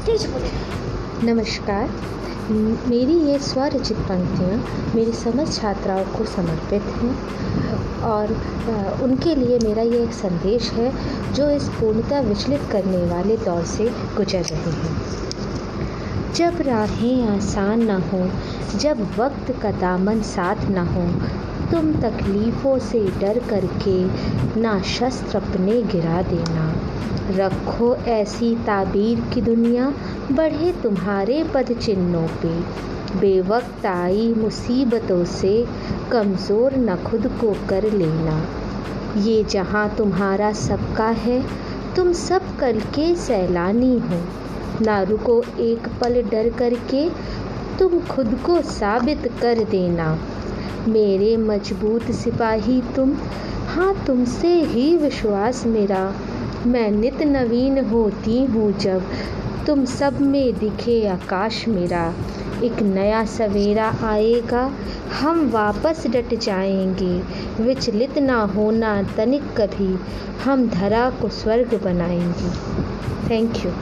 नमस्कार। मेरी ये स्वरचित पंक्तियाँ मेरी समझ छात्राओं को समर्पित हैं और उनके लिए मेरा ये एक संदेश है जो इस पूर्णता विचलित करने वाले दौर से गुजर रहे हैं। जब राहें आसान ना हो, जब वक्त का दामन साथ ना हो तुम तकलीफ़ों से डर करके ना शस्त्र अपने गिरा देना। रखो ऐसी ताबीर की दुनिया, बढ़े तुम्हारे पद चिन्हों पे। बेवक्त आई मुसीबतों से, कमज़ोर न खुद को कर लेना। ये जहाँ तुम्हारा सबका है, तुम सब कल के सैलानी हो। ना रुको एक पल डर करके, तुम खुद को साबित कर देना। मेरे मज़बूत सिपाही तुम। हाँ तुमसे ही विश्वास मेरा। मैं नित नवीन होती हूँ जब तुम सब में दिखे आकाश मेरा। एक नया सवेरा आएगा, हम वापस डट जाएँगे। विचलित ना होना तनिक कभी, हम धरा को स्वर्ग बनाएँगे। Thank you